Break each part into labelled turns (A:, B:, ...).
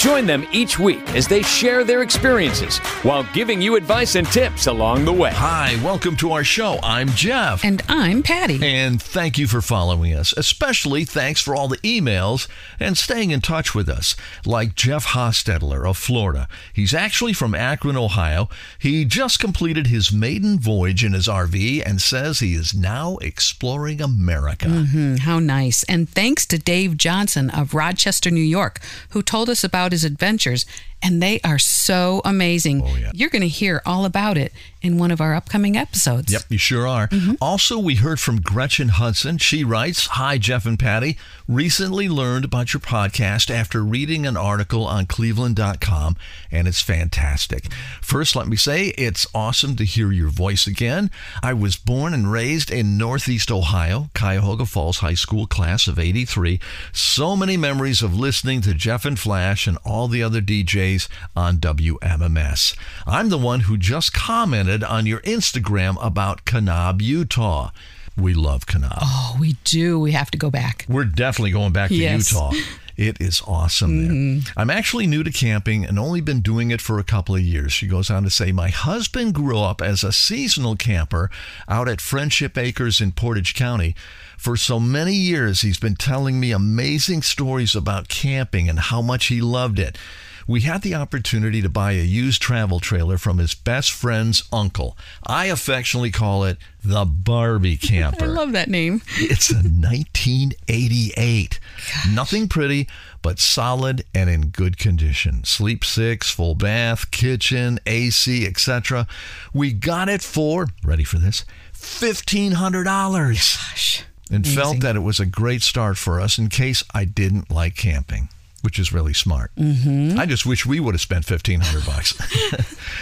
A: Join them each week as they share their experiences while giving you advice and tips along the way.
B: Hi, welcome to our show. I'm Jeff.
C: And I'm Patti.
B: And thank you for following us. Especially thanks for all the emails and staying in touch with us. Like Jeff Hostetler of Florida. He's actually from Akron, Ohio. He just completed his maiden voyage in his RV and says he is now exploring America.
C: Mm-hmm, how nice. And thanks to Dave Johnson of Rochester, New York, who told us about his adventures, and they are so amazing.
B: Oh, yeah.
C: You're going to hear all about it in one of our upcoming episodes.
B: Yep, you sure are. Mm-hmm. Also, we heard from Gretchen Hudson. She writes Hi, Jeff and Patti. Recently learned about your podcast after reading an article on cleveland.com, and it's fantastic. First, let me say it's awesome to hear your voice again. I was born and raised in Northeast Ohio, Cuyahoga Falls High School, class of 83. So many memories of listening to Jeff and Flash and all the other DJs on WMMS. I'm the one who just commented on your Instagram about Kanab, Utah. We love Kanab.
C: Oh, we do. We have to go back.
B: We're definitely going back to
C: Yes.
B: Utah. It is awesome there. Mm-hmm. I'm actually new to camping and only been doing it for a couple of years. She goes on to say, My husband grew up as a seasonal camper out at Friendship Acres in Portage County. For so many years, he's been telling me amazing stories about camping and how much he loved it. We had the opportunity to buy a used travel trailer from his best friend's uncle. I affectionately call it the Barbie camper.
C: I love that name.
B: It's a 1988. Nothing pretty, but solid and in good condition. Sleep six, full bath, kitchen, AC, etc. We got it for, ready for this, $1,500.
C: Gosh.
B: And felt that it was a great start for us in case I didn't like camping. Which is really smart. Mm-hmm. I just wish we would have spent fifteen hundred bucks.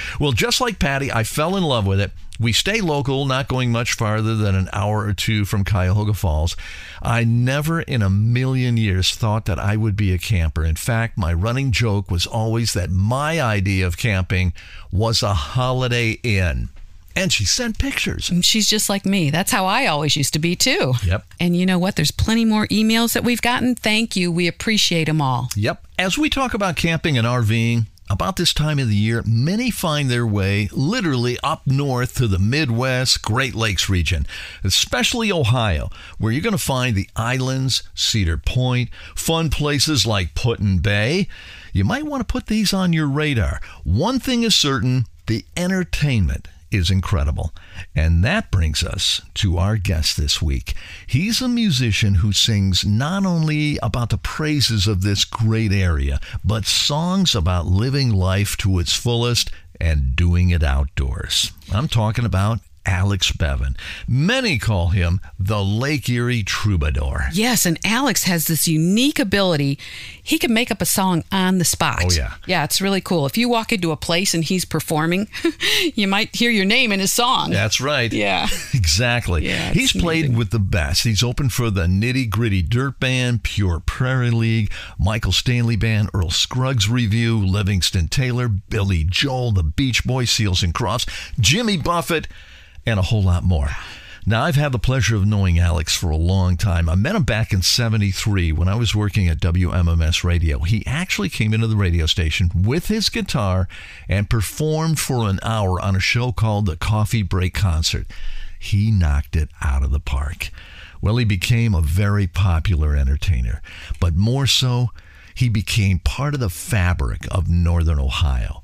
B: well, just like Patti, I fell in love with it. We stay local, not going much farther than an hour or two from Cuyahoga Falls. I never in a million years thought that I would be a camper. In fact, my running joke was always that my idea of camping was a holiday inn. And she sent pictures.
C: And she's just like me. That's how I always used to be, too.
B: Yep.
C: And you know what? There's plenty more emails that we've gotten. Thank you. We appreciate them all.
B: Yep. As we talk about camping and RVing, about this time of the year, many find their way literally up north to the Midwest, Great Lakes region, especially Ohio, where you're going to find the islands, Cedar Point, fun places like Put-in Bay. You might want to put these on your radar. One thing is certain the entertainment is incredible. And that brings us to our guest this week. He's a musician who sings not only about the praises of this great area, but songs about living life to its fullest and doing it outdoors. I'm talking about Alex Bevan. Many call him the Lake Erie Troubadour.
C: Yes, and Alex has this unique ability. He can make up a song on the spot.
B: Oh, yeah.
C: Yeah, it's really cool. If you walk into a place and he's performing, you might hear your name in his song.
B: That's right.
C: Yeah.
B: Exactly.
C: Yeah,
B: He's played
C: amazing.
B: with the best. He's opened for the Nitty Gritty Dirt Band, Pure Prairie League, Michael Stanley Band, Earl Scruggs Revue, Livingston Taylor, Billy Joel, the Beach Boys, Seals and Crofts, Jimmy Buffett, and a whole lot more. Now, I've had the pleasure of knowing Alex for a long time. I met him back in 73 when I was working at WMMS Radio. He actually came into the radio station with his guitar and performed for an hour on a show called the Coffee Break Concert. He knocked it out of the park. Well, he became a very popular entertainer, but more so, he became part of the fabric of Northern Ohio.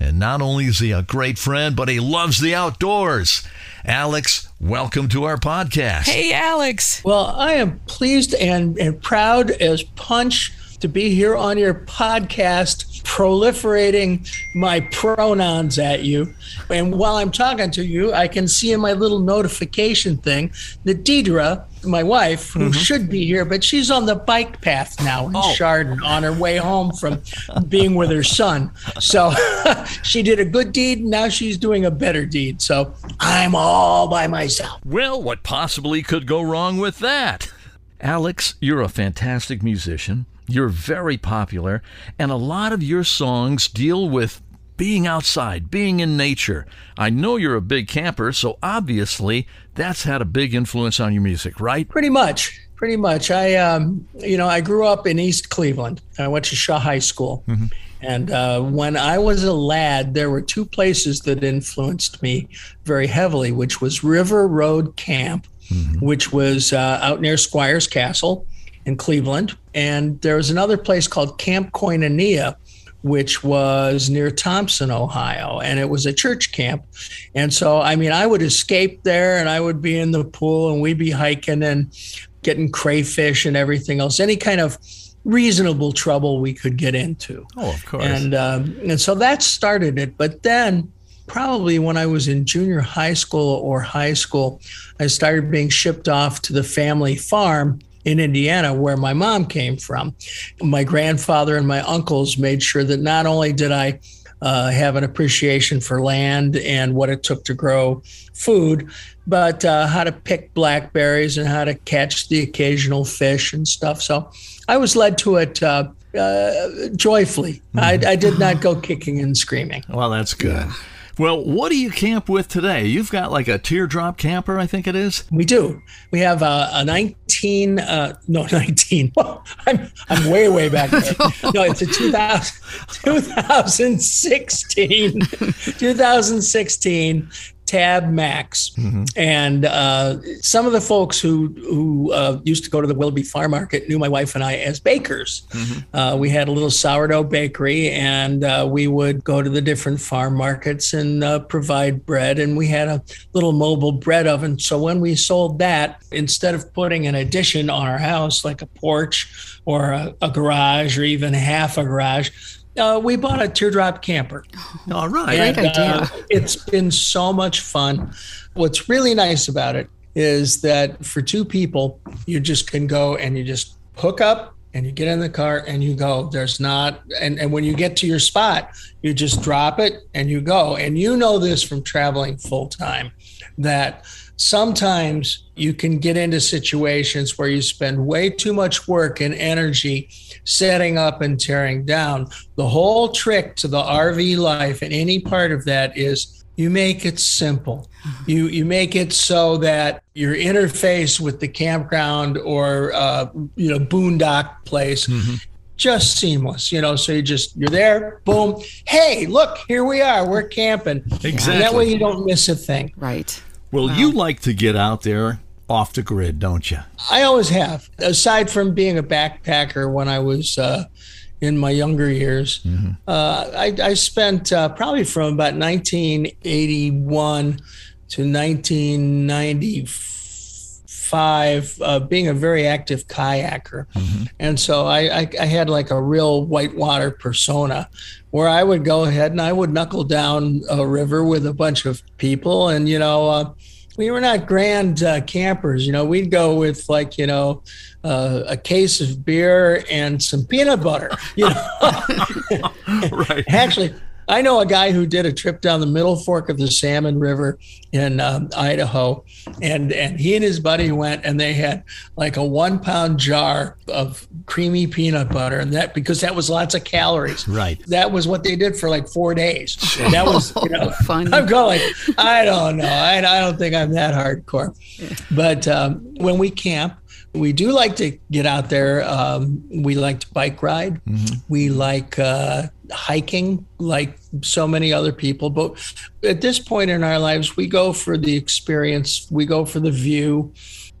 B: And not only is he a great friend, but he loves the outdoors. Alex, welcome to our podcast.
C: Hey, Alex.
D: Well, I am pleased and, and proud as punch to be here on your podcast, proliferating my pronouns at you. And while I'm talking to you, I can see in my little notification thing that Deidra, my wife, who mm-hmm. should be here, but she's on the bike path now in
B: Oh.
D: Chardon on her way home from being with her son. So she did a good deed. Now she's doing a better deed. So I'm all by myself.
B: Well, what possibly could go wrong with that? Alex, you're a fantastic musician. You're very popular, and a lot of your songs deal with being outside, being in nature. I know you're a big camper, so obviously that's had a big influence on your music, right?
D: Pretty much. Pretty much. I, um, you know, I grew up in East Cleveland. I went to Shaw High School. Mm-hmm. And uh, when I was a lad, there were two places that influenced me very heavily, which was River Road Camp, mm-hmm. which was uh, out near Squires Castle in Cleveland. And there was another place called Camp Koinonia, which was near Thompson, Ohio, and it was a church camp. And so, I mean, I would escape there and I would be in the pool and we'd be hiking and getting crayfish and everything else, any kind of reasonable trouble we could get into.
B: Oh, of course.
D: And, um, and so that started it. But then, probably when I was in junior high school or high school, I started being shipped off to the family farm in Indiana, where my mom came from. My grandfather and my uncles made sure that not only did I uh, have an appreciation for land and what it took to grow food, but uh, how to pick blackberries and how to catch the occasional fish and stuff. So I was led to it uh, uh joyfully. Mm-hmm. I, I, did not go kicking and screaming.
B: Well, that's good. Yeah. Well, what do you camp with today? You've got like a teardrop camper, I think it is.
D: We do. We have a, a 19, uh, no, 19. I'm, I'm way, way back there. No, it's a 2000, 2016, 2016 Tab Max, mm-hmm. and uh, some of the folks who who uh, used to go to the Willoughby Farm Market knew my wife and I as bakers. Mm-hmm. Uh, we had a little sourdough bakery, and uh, we would go to the different farm markets and uh, provide bread. And we had a little mobile bread oven. So when we sold that, instead of putting an addition on our house like a porch or a, a garage or even half a garage uh, we bought a teardrop camper.
B: All right.
C: And, Great idea. Uh,
D: it's been so much fun. What's really nice about it is that for two people, you just can go and you just hook up and you get in the car and you go. There's not, and, and when you get to your spot, you just drop it and you go. And you know this from traveling full time that sometimes you can get into situations where you spend way too much work and energy setting up and tearing down. The whole trick to the RV life and any part of that is you make it simple. Mm-hmm. You you make it so that your interface with the campground or uh, you know boondock place mm-hmm just seamless, you know. So you just you're there, boom. Hey, look, here we are. We're camping.
B: Exactly.
D: And that way you don't miss a thing.
C: Right.
B: Well, wow. you like to get out there off the grid, don't you?
D: I always have. Aside from being a backpacker when I was uh, in my younger years, mm-hmm. uh, I, I, spent uh, probably from about 1981 to 1995 uh, being a very active kayaker. Mm-hmm. And so I, I, I had like a real whitewater persona where I would go ahead and I would knuckle down a river with a bunch of people. And, you know, uh, we were not grand uh, campers. You know, we'd go with like, you know, uh, a case of beer and some peanut butter, you know. right. Actually, I know a guy who did a trip down the middle fork of the Salmon River in um, Idaho, and and he and his buddy went and they had like a one pound jar of creamy peanut butter, and that because that was lots of calories.
B: Right.
D: That was what they did for like four days. And that was you know
C: fun.
D: I'm going. I don't know. I, I don't think I'm that hardcore, yeah. but um, when we camp we do like to get out there. Um, we like to bike ride. Mm-hmm. We like uh, hiking, like so many other people. But at this point in our lives, we go for the experience. We go for the view.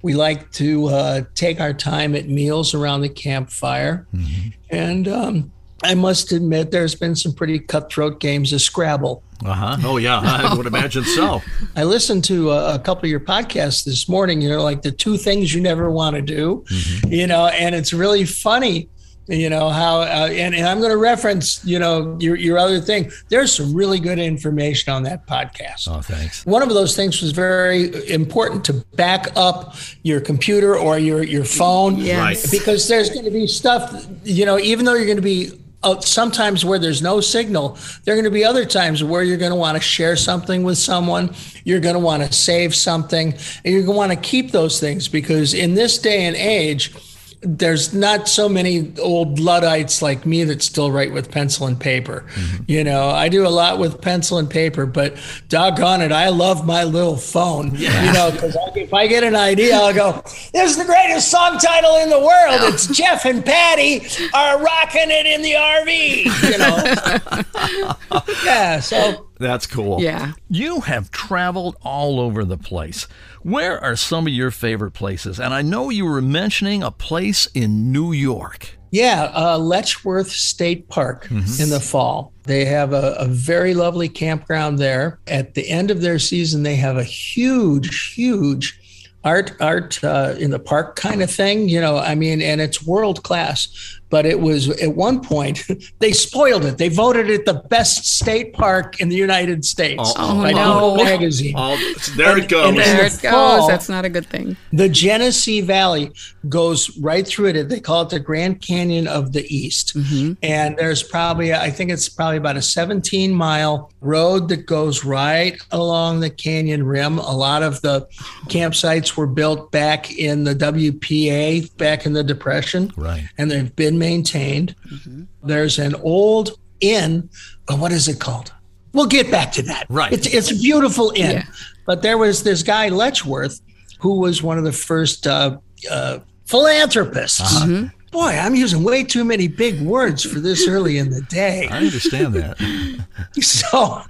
D: We like to uh, take our time at meals around the campfire. Mm-hmm. And um, I must admit, there's been some pretty cutthroat games of Scrabble.
B: Uh huh. Oh yeah, I would imagine so.
D: I listened to a, a, couple of your podcasts this morning. You know, like the two things you never want to do. Mm-hmm. You know, and it's really funny. You know how, uh, and, and I'm going to reference. You know your your other thing. There's some really good information on that podcast.
B: Oh, thanks.
D: One of those things was very important to back up your computer or your your phone.
C: Yes.
D: Because there's going to be stuff. You know, even though you're going to be uh, sometimes where there's no signal, there are going to be other times where you're going to want to share something with someone. You're going to want to save something, and you're going to want to keep those things because in this day and age, there's not so many old Luddites like me that still write with pencil and paper. Mm-hmm. You know, I do a lot with pencil and paper, but doggone it, I love my little phone. Yeah. You know, because if I get an idea, I'll go, "This is the greatest song title in the world. It's Jeff and Patti are rocking it in the RV." You know, yeah. So
B: that's cool.
C: Yeah.
B: You have traveled all over the place. Where are some of your favorite places? And I know you were mentioning a place in New York.
D: Yeah, uh, Letchworth State Park mm-hmm. in the fall. They have a, a, very lovely campground there. At the end of their season, they have a huge, huge art art uh, in the park kind of thing. You know, I mean, and it's world class but it was at one point they spoiled it. They voted it the best state park in the United States
C: oh, by no.
D: magazine.
B: Oh, there it goes.
C: And there it goes. That's not a good thing.
D: The Genesee Valley goes right through it. They call it the Grand Canyon of the East, mm-hmm. and there's probably I think it's probably about a 17 mile road that goes right along the canyon rim. A lot of the campsites were built back in the WPA back in the Depression,
B: right?
D: And they've been maintained. Mm-hmm. There's an old inn. What is it called? We'll get back to that.
B: Right.
D: It's, it's a beautiful inn. Yeah. But there was this guy, Letchworth, who was one of the first uh, uh, philanthropists. Uh-huh. Mm-hmm. Boy, I'm using way too many big words for this early in the day.
B: I understand that.
D: so,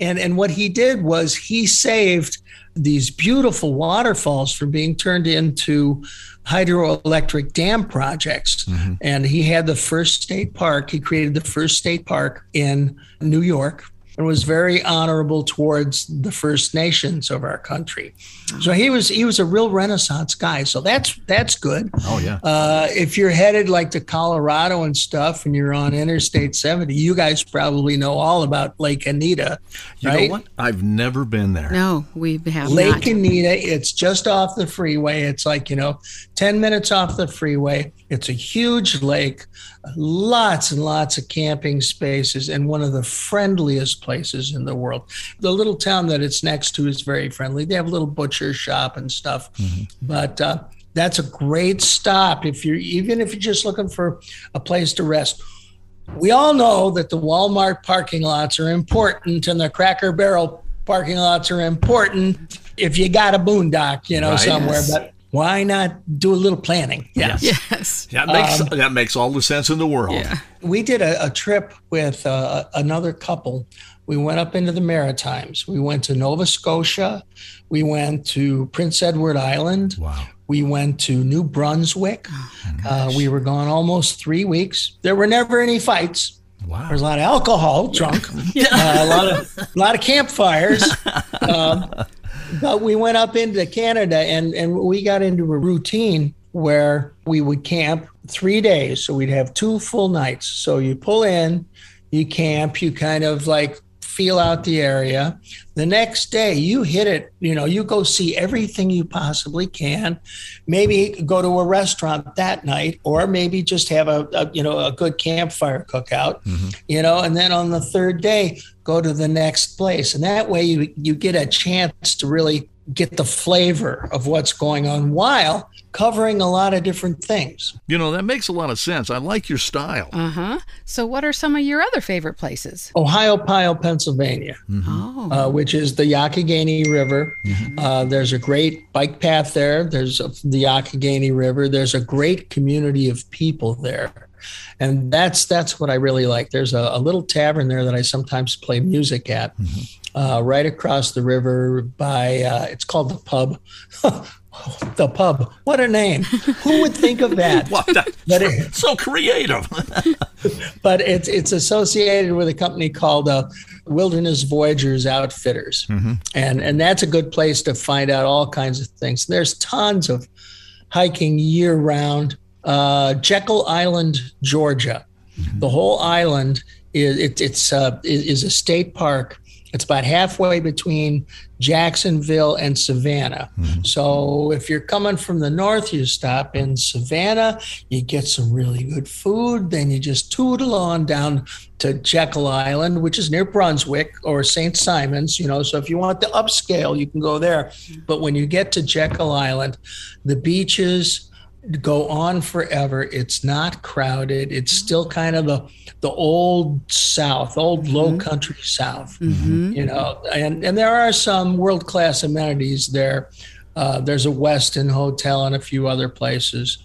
D: and and what he did was he saved these beautiful waterfalls from being turned into hydroelectric dam projects. Mm-hmm. And he had the first state park. He created the first state park in New York and was very honorable towards the First Nations of our country. So he was he was a real Renaissance guy. So that's that's good.
B: Oh yeah.
D: Uh, if you're headed like to Colorado and stuff, and you're on Interstate 70, you guys probably know all about Lake Anita.
B: You
D: right?
B: know what? I've never been there.
C: No, we have not.
D: Lake
C: not.
D: Anita. It's just off the freeway. It's like you know, 10 minutes off the freeway. It's a huge lake lots and lots of camping spaces and one of the friendliest places in the world. The little town that it's next to is very friendly. They have a little butcher shop and stuff, mm-hmm. but uh, that's a great stop if you're even if you're just looking for a place to rest. We all know that the Walmart parking lots are important and the Cracker Barrel parking lots are important if you got a boondock, you know, right, somewhere. Yes. But why not do a little planning?
C: Yes. Yes.
B: That makes um, that makes all the sense in the world.
C: Yeah.
D: We did a, a trip with uh, another couple. We went up into the Maritimes. We went to Nova Scotia. We went to Prince Edward Island.
B: Wow.
D: We went to New Brunswick. Oh, uh, we were gone almost three weeks. There were never any fights.
B: Wow.
D: There's a lot of alcohol drunk, yeah. uh, a lot of a lot of campfires. Um, but we went up into Canada and, and we got into a routine where we would camp three days. So we'd have two full nights. So you pull in, you camp, you kind of like feel out the area. The next day, you hit it. You know, you go see everything you possibly can. Maybe go to a restaurant that night, or maybe just have a, a you know a good campfire cookout. Mm-hmm. You know, and then on the third day, go to the next place, and that way you you get a chance to really get the flavor of what's going on while covering a lot of different things.
B: You know, that makes a lot of sense. I like your style.
C: Uh huh. So, what are some of your other favorite places?
D: Ohiopyle, Pennsylvania, mm-hmm. oh. uh, which is the Youghiogheny River. Mm-hmm. Uh, there's a great bike path there. There's a, the Youghiogheny River. There's a great community of people there. And that's that's what I really like. There's a, a little tavern there that I sometimes play music at. Mm-hmm uh, right across the river by, uh, it's called the pub. the pub. What a name. Who would think of that?
B: well, but it, so creative.
D: but it's it's associated with a company called uh, Wilderness Voyageurs Outfitters, mm-hmm. and and that's a good place to find out all kinds of things. There's tons of hiking year round. Uh, Jekyll Island, Georgia. Mm-hmm. The whole island is it, it's uh, is a state park It's about halfway between Jacksonville and Savannah. Mm-hmm. So if you're coming from the north, you stop in Savannah, you get some really good food, then you just tootle on down to Jekyll Island, which is near Brunswick or St. Simons, you know. So if you want the upscale, you can go there. But when you get to Jekyll Island, the beaches, go on forever. It's not crowded. It's still kind of the the old South, old mm-hmm. low country South, mm-hmm. you know. And and there are some world class amenities there. Uh, there's a Westin hotel and a few other places,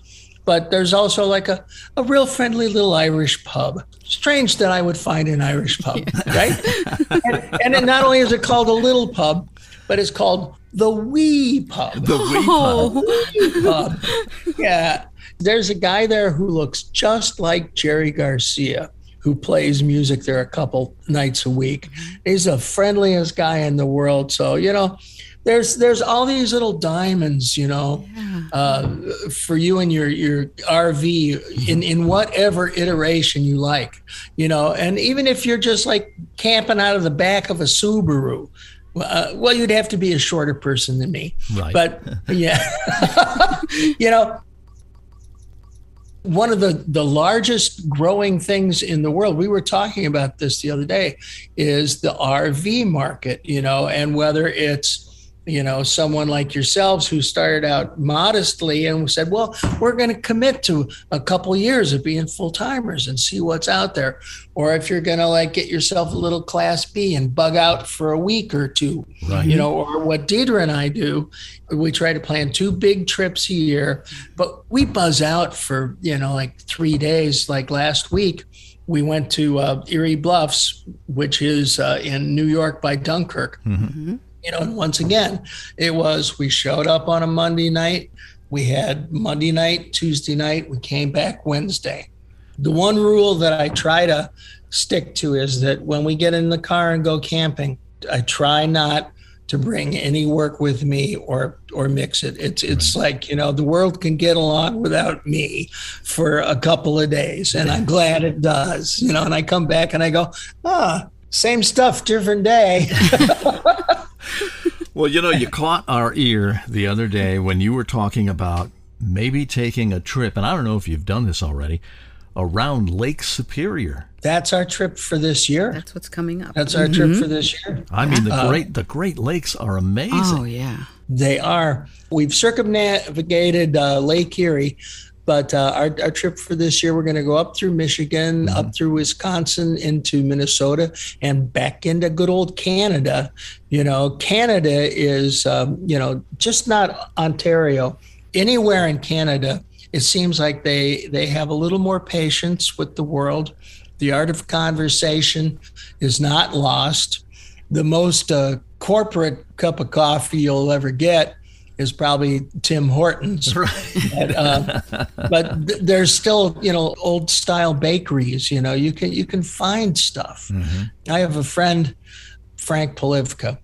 D: but there's also like a, a real friendly little Irish pub. Strange that I would find an Irish pub, yeah. right? and, and not only is it called a little pub, but it's called the Wee Pub.
B: The Wee Pub.
D: Wee Pub. Yeah. There's a guy there who looks just like Jerry Garcia, who plays music there a couple nights a week. He's the friendliest guy in the world. So, you know, there's there's all these little diamonds, you know, yeah. uh, for you and your your RV in in whatever iteration you like, you know. And even if you're just like camping out of the back of a Subaru, uh, well, you'd have to be a shorter person than me.
B: Right.
D: But yeah, you know, one of the, the largest growing things in the world, we were talking about this the other day, is the RV market, you know, and whether it's you know, someone like yourselves who started out modestly and said, well, we're going to commit to a couple years of being full timers and see what's out there. Or if you're going to like get yourself a little class B and bug out for a week or two, right. you know, or what Deidra and I do, we try to plan two big trips a year, but we buzz out for, you know, like three days, like last week we went to uh, Erie Bluffs, which is uh, in New York by Dunkirk. Mm-hmm you know, and once again, it was we showed up on a Monday night. We had Monday night, Tuesday night. We came back Wednesday. The one rule that I try to stick to is that when we get in the car and go camping, I try not to bring any work with me or or mix it. It's it's like you know the world can get along without me for a couple of days, and I'm glad it does. You know, and I come back and I go, ah, same stuff, different day.
B: well, you know, you caught our ear the other day when you were talking about maybe taking a trip, and I don't know if you've done this already, around Lake Superior.
D: That's our trip for this year.
C: That's what's coming up.
D: That's our mm-hmm. trip for this year.
B: I mean, the uh, great the Great Lakes are amazing.
C: Oh yeah,
D: they are. We've circumnavigated uh, Lake Erie but uh, our, our trip for this year, we're going to go up through Michigan, mm-hmm. up through Wisconsin, into Minnesota, and back into good old Canada. You know, Canada is, um, you know, just not Ontario. Anywhere in Canada, it seems like they they have a little more patience with the world. The art of conversation is not lost. The most uh, corporate cup of coffee you'll ever get is probably Tim Hortons. Right. but, uh, but th- there's still, you know, old style bakeries. You know, you can you can find stuff. Mm-hmm. I have a friend, Frank Polivka.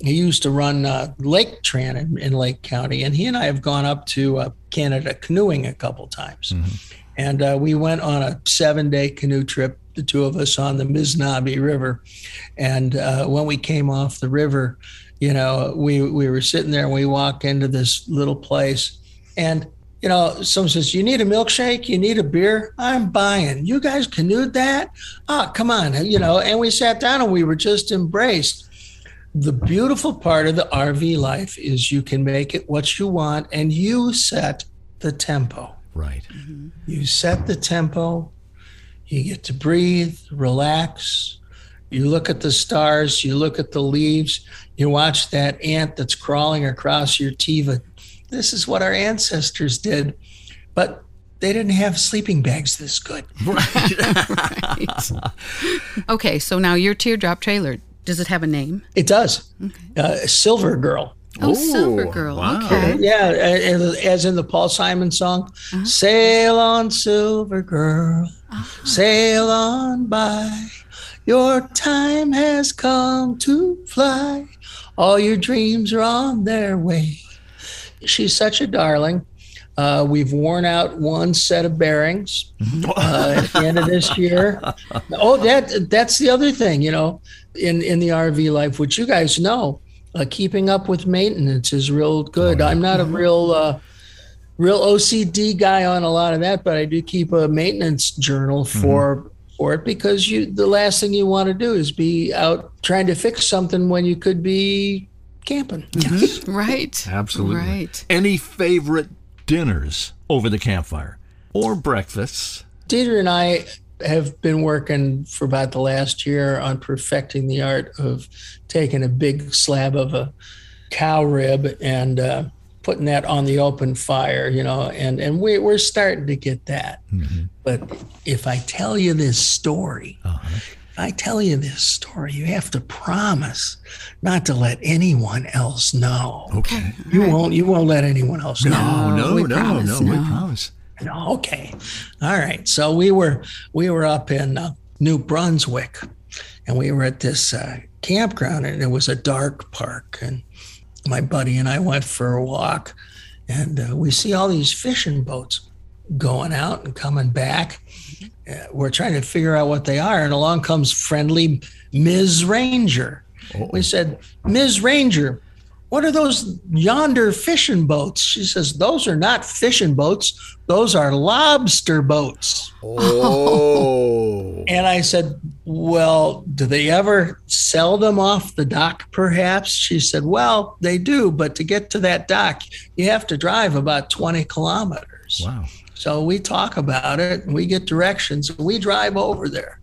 D: He used to run uh, Laketran in, in, Lake County, and he and I have gone up to uh, Canada canoeing a couple times. Mm-hmm. And uh, we went on a seven day canoe trip, the two of us on the Missinaibi River. And uh, when we came off the river, you know, we we were sitting there and we walk into this little place and you know, someone says, You need a milkshake, you need a beer, I'm buying. You guys canoed that? Oh, come on, you know, and we sat down and we were just embraced. The beautiful part of the RV life is you can make it what you want and you set the tempo.
B: Right.
D: Mm-hmm. You set the tempo, you get to breathe, relax, you look at the stars, you look at the leaves, you watch that ant that's crawling across your Teva. This is what our ancestors did. But they didn't have sleeping bags this good.
C: right. Okay, so now your teardrop trailer, does it have a name?
D: It does. Okay. Uh, Silver Girl.
C: Oh, Ooh, Silver Girl. Wow. Okay.
D: Yeah, as in the Paul Simon song, uh-huh. Sail on, Silver Girl, uh-huh. sail on by. Your time has come to fly. All your dreams are on their way. She's such a darling. Uh, we've worn out one set of bearings uh, at the end of this year. Oh, that that's the other thing, you know, in in the RV life, which you guys know, uh, keeping up with maintenance is real good. I'm not a real uh, real OCD guy on a lot of that, but I do keep a maintenance journal for for it because you the last thing you want to do is be out trying to fix something when you could be camping.
C: Right.
B: Absolutely.
C: Right.
B: Any favorite dinners over the campfire or breakfasts?
D: Deidra and I have been working for about the last year on perfecting the art of taking a big slab of a cow rib and uh, putting that on the open fire, you know, and, and we, we're starting to get that. But if I tell you this story, if I tell you this story, you have to promise not to let anyone else know.
B: Okay.
D: You won't. You won't let anyone else know.
B: No, no,
C: we
B: no,
C: promise,
B: no, we
C: no.
B: promise.
D: Okay. All right. So we were we were up in uh, New Brunswick, and we were at this uh, campground, and it was a dark park. And my buddy and I went for a walk, and uh, we see all these fishing boats going out and coming back. Uh, we're trying to figure out what they are, and along comes friendly Ms. Ranger. We said, Ms. Ranger, what are those yonder fishing boats? She says, Those are not fishing boats. Those are lobster boats.
B: Oh.
D: And I said, Well, do they ever sell them off the dock, perhaps? She said, Well, they do, but to get to that dock, you have to drive about 20 kilometers.
B: wow.
D: So we talk about it and we get directions. and We drive over there.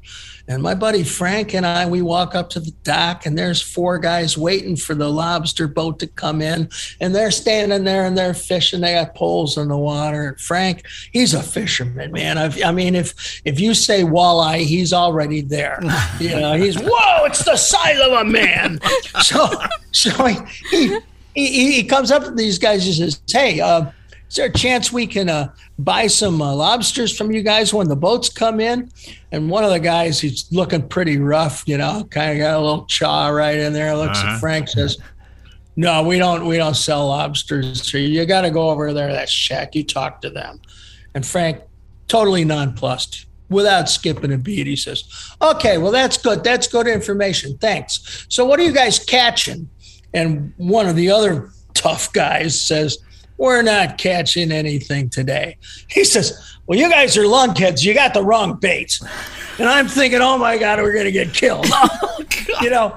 D: And my buddy Frank and I, we walk up to the dock, and there's four guys waiting for the lobster boat to come in. And they're standing there and they're fishing. They got poles in the water. And Frank, he's a fisherman, man. I've, I mean, if if you say walleye, he's already there. You know, he's whoa, it's the size of a man. So, so he he, he, he comes up to these guys and says, "Hey, uh, is there a chance we can uh, buy some uh, lobsters from you guys when the boats come in? And one of the guys, he's looking pretty rough, you know, kind of got a little chaw right in there. Looks at Frank, says, "No, we don't. We don't sell lobsters. So you got to go over there to that shack. You talk to them." And Frank, totally nonplussed, without skipping a beat, he says, "Okay, well that's good. That's good information. Thanks. So what are you guys catching?" And one of the other tough guys says, We're not catching anything today. He says, Well, you guys are lunkheads. You got the wrong baits. And I'm thinking, Oh my God, we're going to get killed. Oh, you know,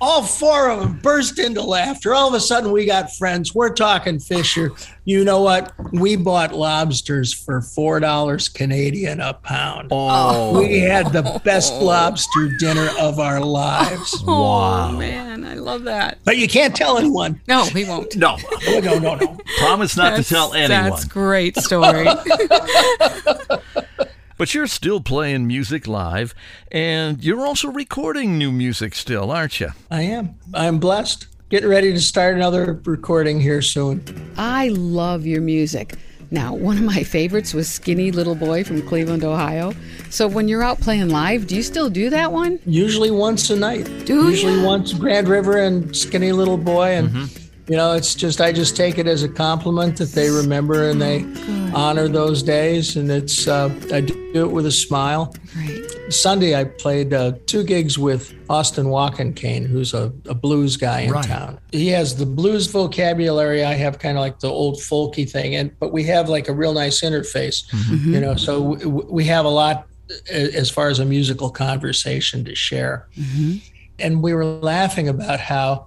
D: all four of them burst into laughter. All of a sudden, we got friends. We're talking Fisher. You know what? We bought lobsters for $4 Canadian a pound.
B: Oh.
D: We had the best oh. lobster dinner of our lives.
C: Oh, man. I love that.
D: But you can't tell anyone.
C: No, we won't.
B: No.
D: Oh, no, no, no.
B: Promise not to tell anyone.
C: That's great story.
B: But you're still playing music live, and you're also recording new music still, aren't you?
D: I am. I'm blessed. Getting ready to start another recording here soon.
C: I love your music. Now, one of my favorites was Skinny Little Boy from Cleveland, Ohio. So when you're out playing live, do you still do that one?
D: Usually once a night.
C: Do
D: Usually
C: ya?
D: once Grand River and Skinny Little Boy. And, mm-hmm. You know, it's just, I just take it as a compliment that they remember and they honor those days. And it's, uh, I do it with a smile.
C: Great.
D: Sunday, I played uh, two gigs with Austin Walkin' Cane, who's a, a blues guy in
B: Right.
D: town. He has the blues vocabulary. I have kind of like the old folky thing, and but we have like a real nice interface, you know. So w- w- we have a lot as far as a musical conversation to share. And we were laughing about how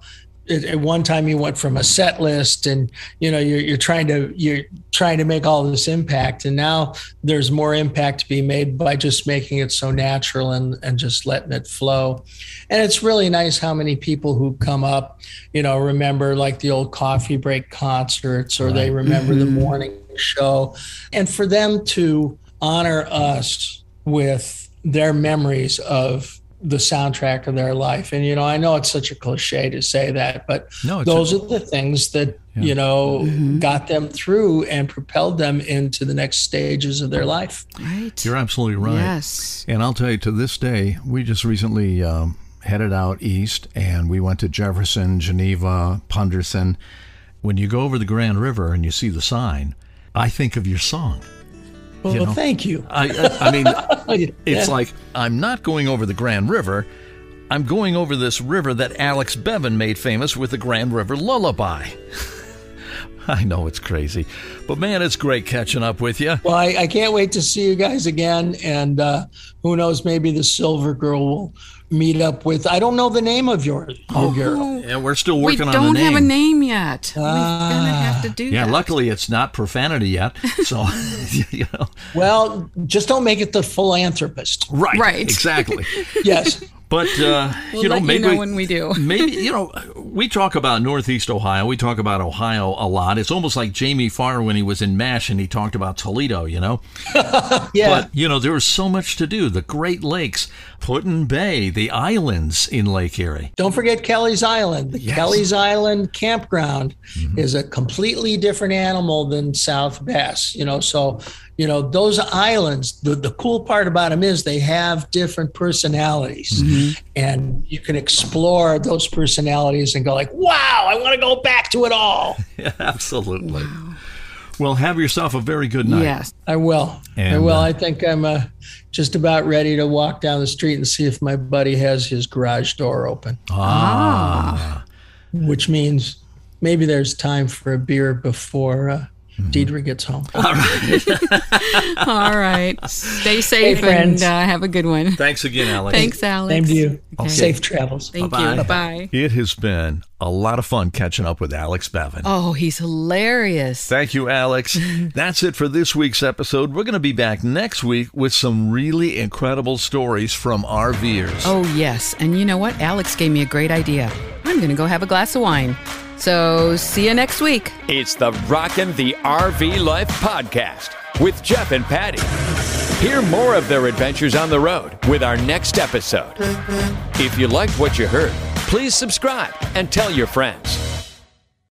D: at, one time you went from a set list and you know you're, you're trying to you're trying to make all this impact. And now there's more impact to be made by just making it so natural and and just letting it flow. And it's really nice how many people who come up you know remember like the old coffee break concerts or they remember the mm-hmm. morning show. And for them to honor us with their memories of the soundtrack of their life. And you know, I know it's such a cliche to say that, but
B: No,
D: those
B: a-
D: are the things that you know got them through and propelled them into the next stages of their life.
C: Right.
B: You're absolutely right.
C: Yes.
B: And I'll tell you, to this day, we just recently um, headed out east and we went to Jefferson, Geneva, Punderson. When you go over the Grand River and you see the sign, I think of your song.
D: Well,
B: You know.
D: thank you.
B: I, I, I mean, it's
D: Yeah.
B: like I'm not going over the Grand River. I'm going over this river that Alex Bevan made famous with the Grand River Lullaby. I know it's crazy, but man, it's great catching up with you.
D: Well, I, I can't wait to see you guys again. And uh, who knows, maybe the Silver Girl will meet up with. I don't know the name of your, your girl.
B: Yeah, we're still
C: We
B: working on We don't
C: have a name yet. We're gonna have to do
B: Yeah,
C: that.
B: luckily it's not profanity yet. So, you know,
D: Well, just don't make it the philanthropist.
B: right,
C: Right.
B: exactly.
D: Yes.
B: But uh,
C: We'll
B: you know,
C: let you
B: maybe
C: know when we do.
B: maybe you know, we talk about Northeast Ohio. We talk about Ohio a lot. It's almost like Jamie Farr when he was in M*A*S*H and he talked about Toledo. You know,
D: Yeah.
B: but you know, there was so much to do. The Great Lakes, Put-in Bay, the islands in Lake Erie.
D: Don't forget Kelleys Island. The
B: Yes.
D: Kelleys Island campground mm-hmm. is a completely different animal than South Bass. You know, so you know those islands. The, the cool part about them is they have different personalities, and you can explore those personalities and go like, "Wow, I want to go back to it all."
B: Yeah, absolutely. Well, have yourself a very good night.
C: Yes.
D: I will. I will.
B: uh,
D: I think I'm uh, just about ready to walk down the street and see if my buddy has his garage door open.
B: Ah.
D: which means maybe there's time for a beer before uh, Deidra gets home.
C: All right. All right. Stay safe and uh, have a good one.
B: Thanks again, Alex.
C: Thanks, Alex.
D: Same to you.
C: Okay.
D: Safe travels.
C: Thank
B: Bye-bye.
C: you. Bye.
B: It has been a lot of fun catching up with Alex Bevan.
C: Oh, he's hilarious.
B: Thank you, Alex. That's it for this week's episode. We're going to be back next week with some really incredible stories from RVers.
C: Oh, yes. And you know what? Alex gave me a great idea. I'm going to go have a glass of wine. So, see you next week.
A: It's the Rockin' the RV Life podcast with Jeff and Patti. Hear more of their adventures on the road with our next episode. If you liked what you heard, please subscribe and tell your friends.